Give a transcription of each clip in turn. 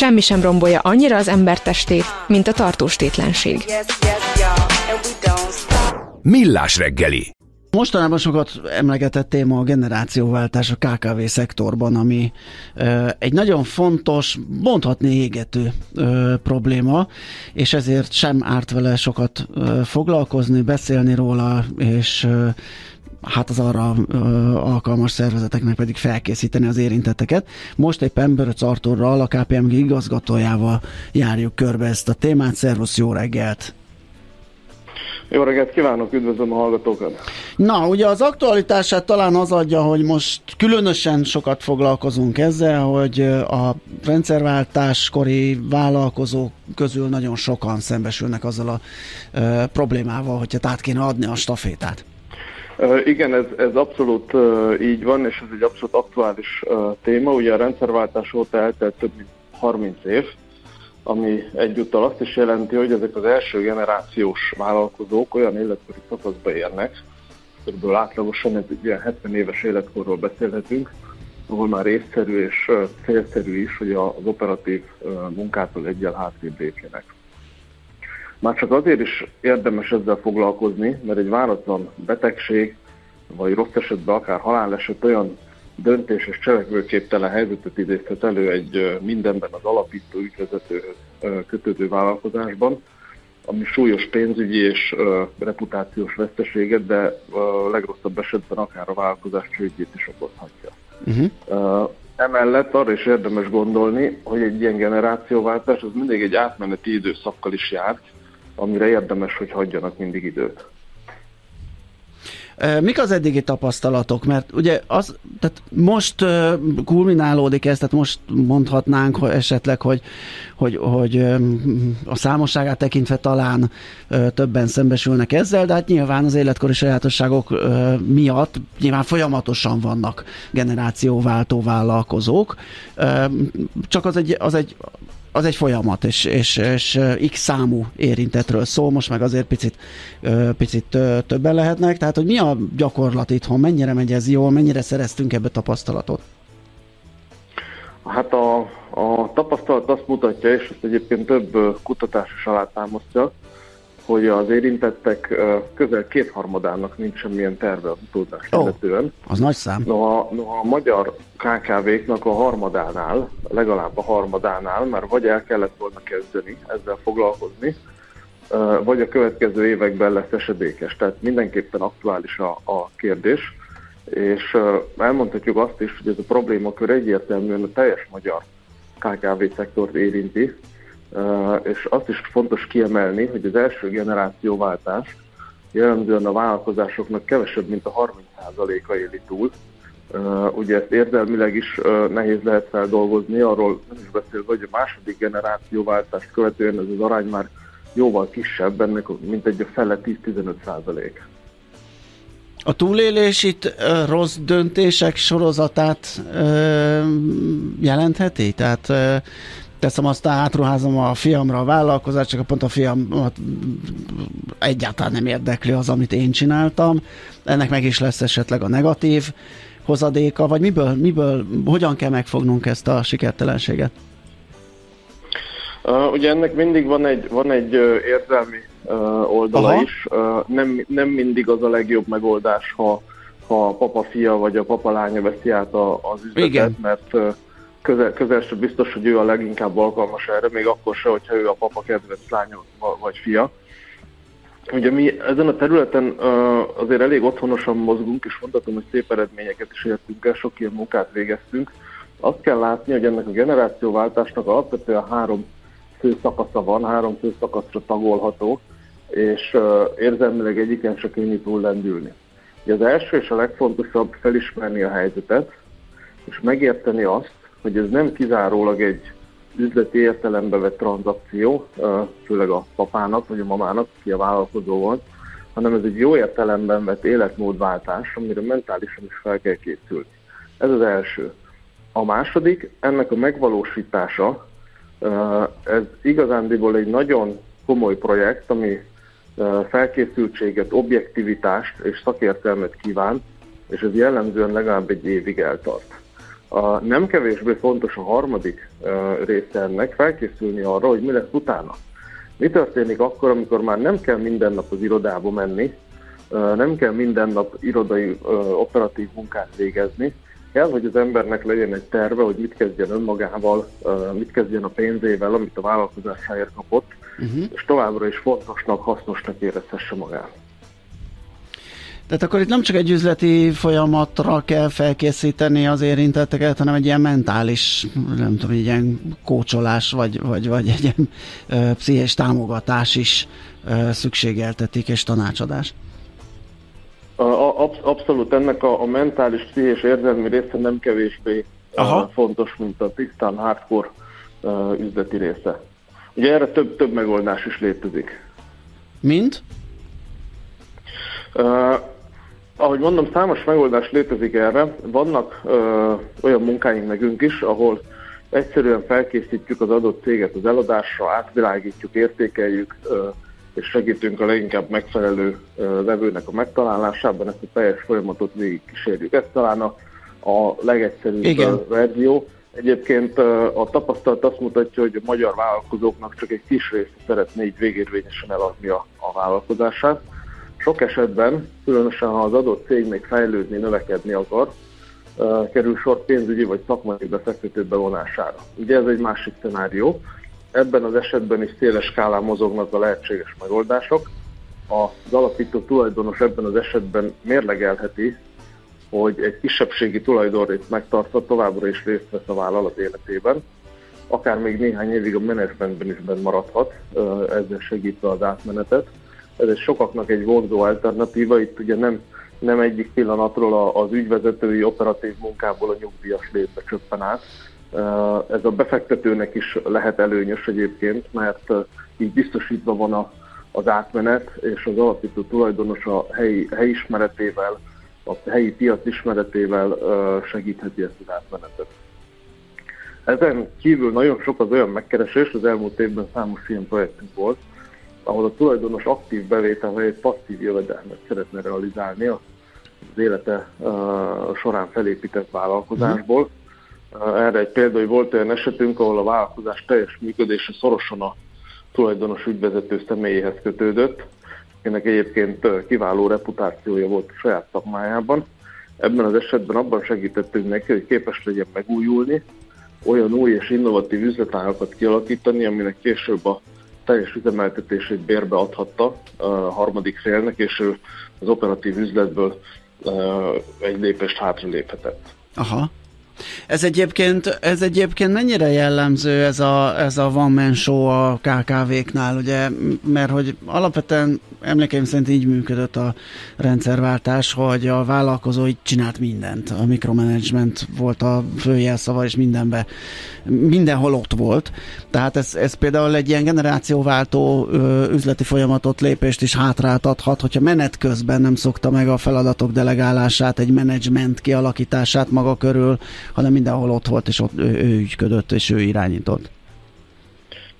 Semmi sem rombolja annyira az embertestét, mint a tartóstétlenség. Millás reggeli. Mostanában sokat emlegetett téma a generációváltás a KKV szektorban, ami egy nagyon fontos, mondhatni égető probléma, és ezért sem árt vele sokat foglalkozni, beszélni róla, és hát az arra ö, alkalmas szervezeteknek pedig felkészíteni az érintetteket. Most éppen Böröc Arturral, a KPMG igazgatójával járjuk körbe ezt a témát. Szervusz, jó reggelt! Jó reggelt kívánok, üdvözlöm a hallgatókat! Na, ugye az aktualitását talán az adja, hogy most különösen sokat foglalkozunk ezzel, hogy a rendszerváltáskori vállalkozók közül nagyon sokan szembesülnek azzal a e, problémával, hogyha át kéne adni a stafétát. Igen, ez, ez abszolút így van, és ez egy abszolút aktuális téma. Ugye a rendszerváltás óta eltelt több mint 30 év, ami egyúttal azt is jelenti, hogy ezek az első generációs vállalkozók olyan életkori szakaszba érnek, kb. átlagosan ez ilyen 70 éves életkorról beszélhetünk, ahol már észszerű és célszerű is, hogy az operatív munkától egyel hátrébb lépjenek. Már csak azért is érdemes ezzel foglalkozni, mert egy váratlan betegség, vagy rossz esetben akár haláleset olyan döntés és cselekvőképtelen helyzetet idézhet elő egy mindenben az alapító ügyvezetőhöz kötődő vállalkozásban, ami súlyos pénzügyi és reputációs veszteséget, de legrosszabb esetben akár a vállalkozás csődjét is okozhatja. Uh-huh. Emellett arra is érdemes gondolni, hogy egy ilyen generációváltás az mindig egy átmeneti időszakkal is jár, amire érdemes, hogy hagyjanak mindig időt. Mik az eddigi tapasztalatok? Mert ugye az, tehát most kulminálódik ez, tehát most mondhatnánk hogy esetleg, hogy, hogy, hogy a számosságát tekintve talán többen szembesülnek ezzel, de hát nyilván az életkori sajátosságok miatt nyilván folyamatosan vannak generációváltó vállalkozók. Csak az egy, az egy az egy folyamat, és, és, és x számú érintetről szól, most meg azért picit, picit többen lehetnek, tehát hogy mi a gyakorlat itthon, mennyire megy ez jól, mennyire szereztünk ebbe tapasztalatot? Hát a, a tapasztalat azt mutatja, és ezt egyébként több kutatás is alátámasztja, hogy az érintettek közel kétharmadának nincs semmilyen terve az utódást oh, illetően. Az nagy szám. Noha, noha a magyar KKV-knak a harmadánál, legalább a harmadánál már vagy el kellett volna kezdeni ezzel foglalkozni, vagy a következő években lesz esedékes. Tehát mindenképpen aktuális a, a kérdés, és elmondhatjuk azt is, hogy ez a problémakör egyértelműen a teljes magyar KKV szektort érinti, és azt is fontos kiemelni, hogy az első generációváltás jellemzően a vállalkozásoknak kevesebb, mint a 30%-a éli túl. Ugye ezt érzelmileg is nehéz lehet feldolgozni, arról nem is beszél, hogy a második generációváltást követően ez az arány már jóval kisebb, ennek mint egy a fele 10-15 százalék. A túlélés itt rossz döntések sorozatát jelentheti? Tehát teszem azt, átruházom a fiamra a vállalkozást, csak pont a fiam egyáltalán nem érdekli az, amit én csináltam. Ennek meg is lesz esetleg a negatív hozadéka, vagy miből, miből hogyan kell megfognunk ezt a sikertelenséget? Uh, ugye ennek mindig van egy, van egy uh, érzelmi uh, oldala Aha. is. Uh, nem, nem mindig az a legjobb megoldás, ha, ha a papa fia vagy a papa lánya veszi át a, az üzletet, Igen. mert uh, közel, közel sem biztos, hogy ő a leginkább alkalmas erre, még akkor se, hogyha ő a papa kedvenc lánya vagy fia. Ugye mi ezen a területen azért elég otthonosan mozgunk, és mondhatom, hogy szép eredményeket is értünk el, sok ilyen munkát végeztünk. Azt kell látni, hogy ennek a generációváltásnak alapvetően három fő szakasza van, három fő szakaszra tagolható, és érzelmileg egyiken se könnyű túl lendülni. Ugye az első és a legfontosabb felismerni a helyzetet, és megérteni azt, hogy ez nem kizárólag egy üzleti értelembe vett tranzakció, főleg a papának vagy a mamának, aki a vállalkozó volt, hanem ez egy jó értelemben vett életmódváltás, amire mentálisan is fel kell készülni. Ez az első. A második, ennek a megvalósítása, ez igazándiból egy nagyon komoly projekt, ami felkészültséget, objektivitást és szakértelmet kíván, és ez jellemzően legalább egy évig eltart. A nem kevésbé fontos a harmadik része ennek, felkészülni arra, hogy mi lesz utána. Mi történik akkor, amikor már nem kell minden nap az irodába menni, nem kell minden nap irodai operatív munkát végezni, kell, hogy az embernek legyen egy terve, hogy mit kezdjen önmagával, mit kezdjen a pénzével, amit a vállalkozásáért kapott, uh-huh. és továbbra is fontosnak, hasznosnak érezhesse magát. Tehát akkor itt nem csak egy üzleti folyamatra kell felkészíteni az érintetteket, hanem egy ilyen mentális, nem tudom, egy ilyen kócsolás, vagy, vagy, vagy egy ilyen ö, pszichés támogatás is ö, szükségeltetik, és tanácsadás. Absz- abszolút ennek a, a mentális, pszichés érzelmi része nem kevésbé Aha. Fontos, mint a tisztán hardcore uh, üzleti része. Ugye erre több, több megoldás is létezik. Mint? Uh, ahogy mondom, számos megoldás létezik erre. Vannak uh, olyan munkáink nekünk is, ahol egyszerűen felkészítjük az adott céget az eladásra, átvilágítjuk, értékeljük, uh, és segítünk a leginkább megfelelő vevőnek a megtalálásában, ezt a teljes folyamatot végig kísérjük. Ez talán a, a legegyszerűbb Igen. verzió. Egyébként a tapasztalat azt mutatja, hogy a magyar vállalkozóknak csak egy kis része szeretné így végérvényesen eladni a, a vállalkozását. Sok esetben, különösen ha az adott cég még fejlődni, növekedni akar, kerül sor pénzügyi vagy szakmai befektető bevonására. Ugye ez egy másik szenárió. Ebben az esetben is széles skálán mozognak a lehetséges megoldások. Az alapító tulajdonos ebben az esetben mérlegelheti, hogy egy kisebbségi tulajdonrészt megtartva továbbra is részt vesz a vállalat életében, akár még néhány évig a menedzsmentben is maradhat, ezzel segítve az átmenetet. Ez sokaknak egy vonzó alternatíva, itt ugye nem, nem egyik pillanatról az ügyvezetői operatív munkából a nyugdíjas létbe csöppen át, ez a befektetőnek is lehet előnyös egyébként, mert így biztosítva van a, az átmenet, és az alapító tulajdonos a helyi, helyismeretével, a helyi piac ismeretével segítheti ezt az átmenetet. Ezen kívül nagyon sok az olyan megkeresés, az elmúlt évben számos ilyen projektünk volt, ahol a tulajdonos aktív bevétel egy passzív jövedelmet szeretne realizálni az élete során felépített vállalkozásból. Erre egy példa, hogy volt olyan esetünk, ahol a vállalkozás teljes működése szorosan a tulajdonos ügyvezető személyéhez kötődött, ennek egyébként kiváló reputációja volt a saját szakmájában. Ebben az esetben abban segítettünk neki, hogy képes legyen megújulni, olyan új és innovatív üzletágakat kialakítani, aminek később a teljes üzemeltetését bérbe adhatta a harmadik félnek, és ő az operatív üzletből egy lépést hátra léphetett. Aha. Ez egyébként, ez egyébként mennyire jellemző ez a, ez a one man show a KKV-knál, ugye, mert hogy alapvetően emlékeim szerint így működött a rendszerváltás, hogy a vállalkozó így csinált mindent. A mikromanagement volt a főjelszava, és mindenbe, mindenhol ott volt. Tehát ez, ez például egy ilyen generációváltó ö, üzleti folyamatot, lépést is hátráltathat, hogyha menet közben nem szokta meg a feladatok delegálását, egy menedzsment kialakítását maga körül, hanem mindenhol ott volt, és ott ő, ő ügyködött, és ő irányított.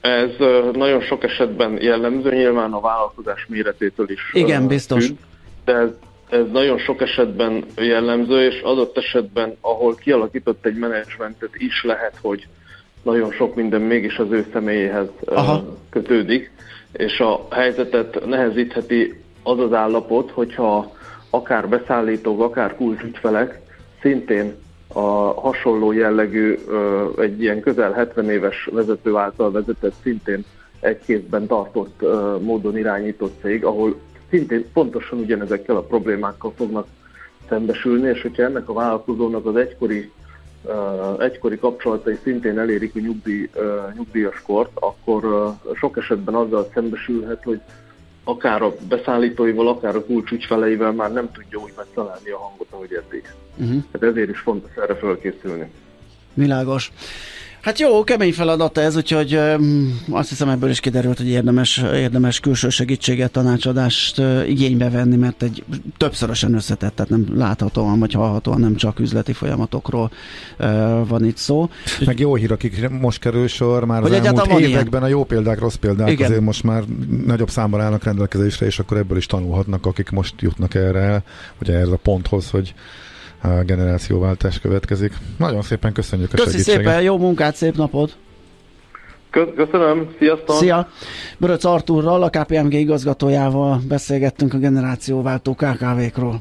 Ez nagyon sok esetben jellemző, nyilván a vállalkozás méretétől is. Igen, biztos. Függ, de ez, ez nagyon sok esetben jellemző, és adott esetben, ahol kialakított egy menedzsmentet is lehet, hogy nagyon sok minden mégis az ő személyéhez Aha. kötődik, és a helyzetet nehezítheti az az állapot, hogyha akár beszállítók, akár kulcsügyfelek szintén a hasonló jellegű, egy ilyen közel 70 éves vezető által vezetett, szintén egy kézben tartott módon irányított cég, ahol szintén pontosan ugyanezekkel a problémákkal fognak szembesülni, és hogyha ennek a vállalkozónak az egykori, egykori kapcsolatai szintén elérik a nyugdíj, nyugdíjas kort, akkor sok esetben azzal szembesülhet, hogy akár a beszállítóival, akár a kulcsügyfeleivel már nem tudja úgy megtalálni a hangot, ahogy eddig. Uh-huh. Hát ezért is fontos erre felkészülni. Világos. Hát jó, kemény feladat ez, úgyhogy azt hiszem ebből is kiderült, hogy érdemes, érdemes külső segítséget, tanácsadást igénybe venni, mert egy többszörösen összetett, tehát nem láthatóan vagy hallhatóan nem csak üzleti folyamatokról van itt szó. Meg jó hír, akik most kerül sor, már hogy az elmúlt években ilyen. a jó példák, rossz példák Igen. azért most már nagyobb számban állnak rendelkezésre, és akkor ebből is tanulhatnak, akik most jutnak erre, vagy erre a ponthoz, hogy generációváltás következik. Nagyon szépen köszönjük a Köszi segítséget. szépen, jó munkát, szép napot! Köszönöm, sziasztok! Szia! Böröc Artúrral, a KPMG igazgatójával beszélgettünk a generációváltó KKV-król.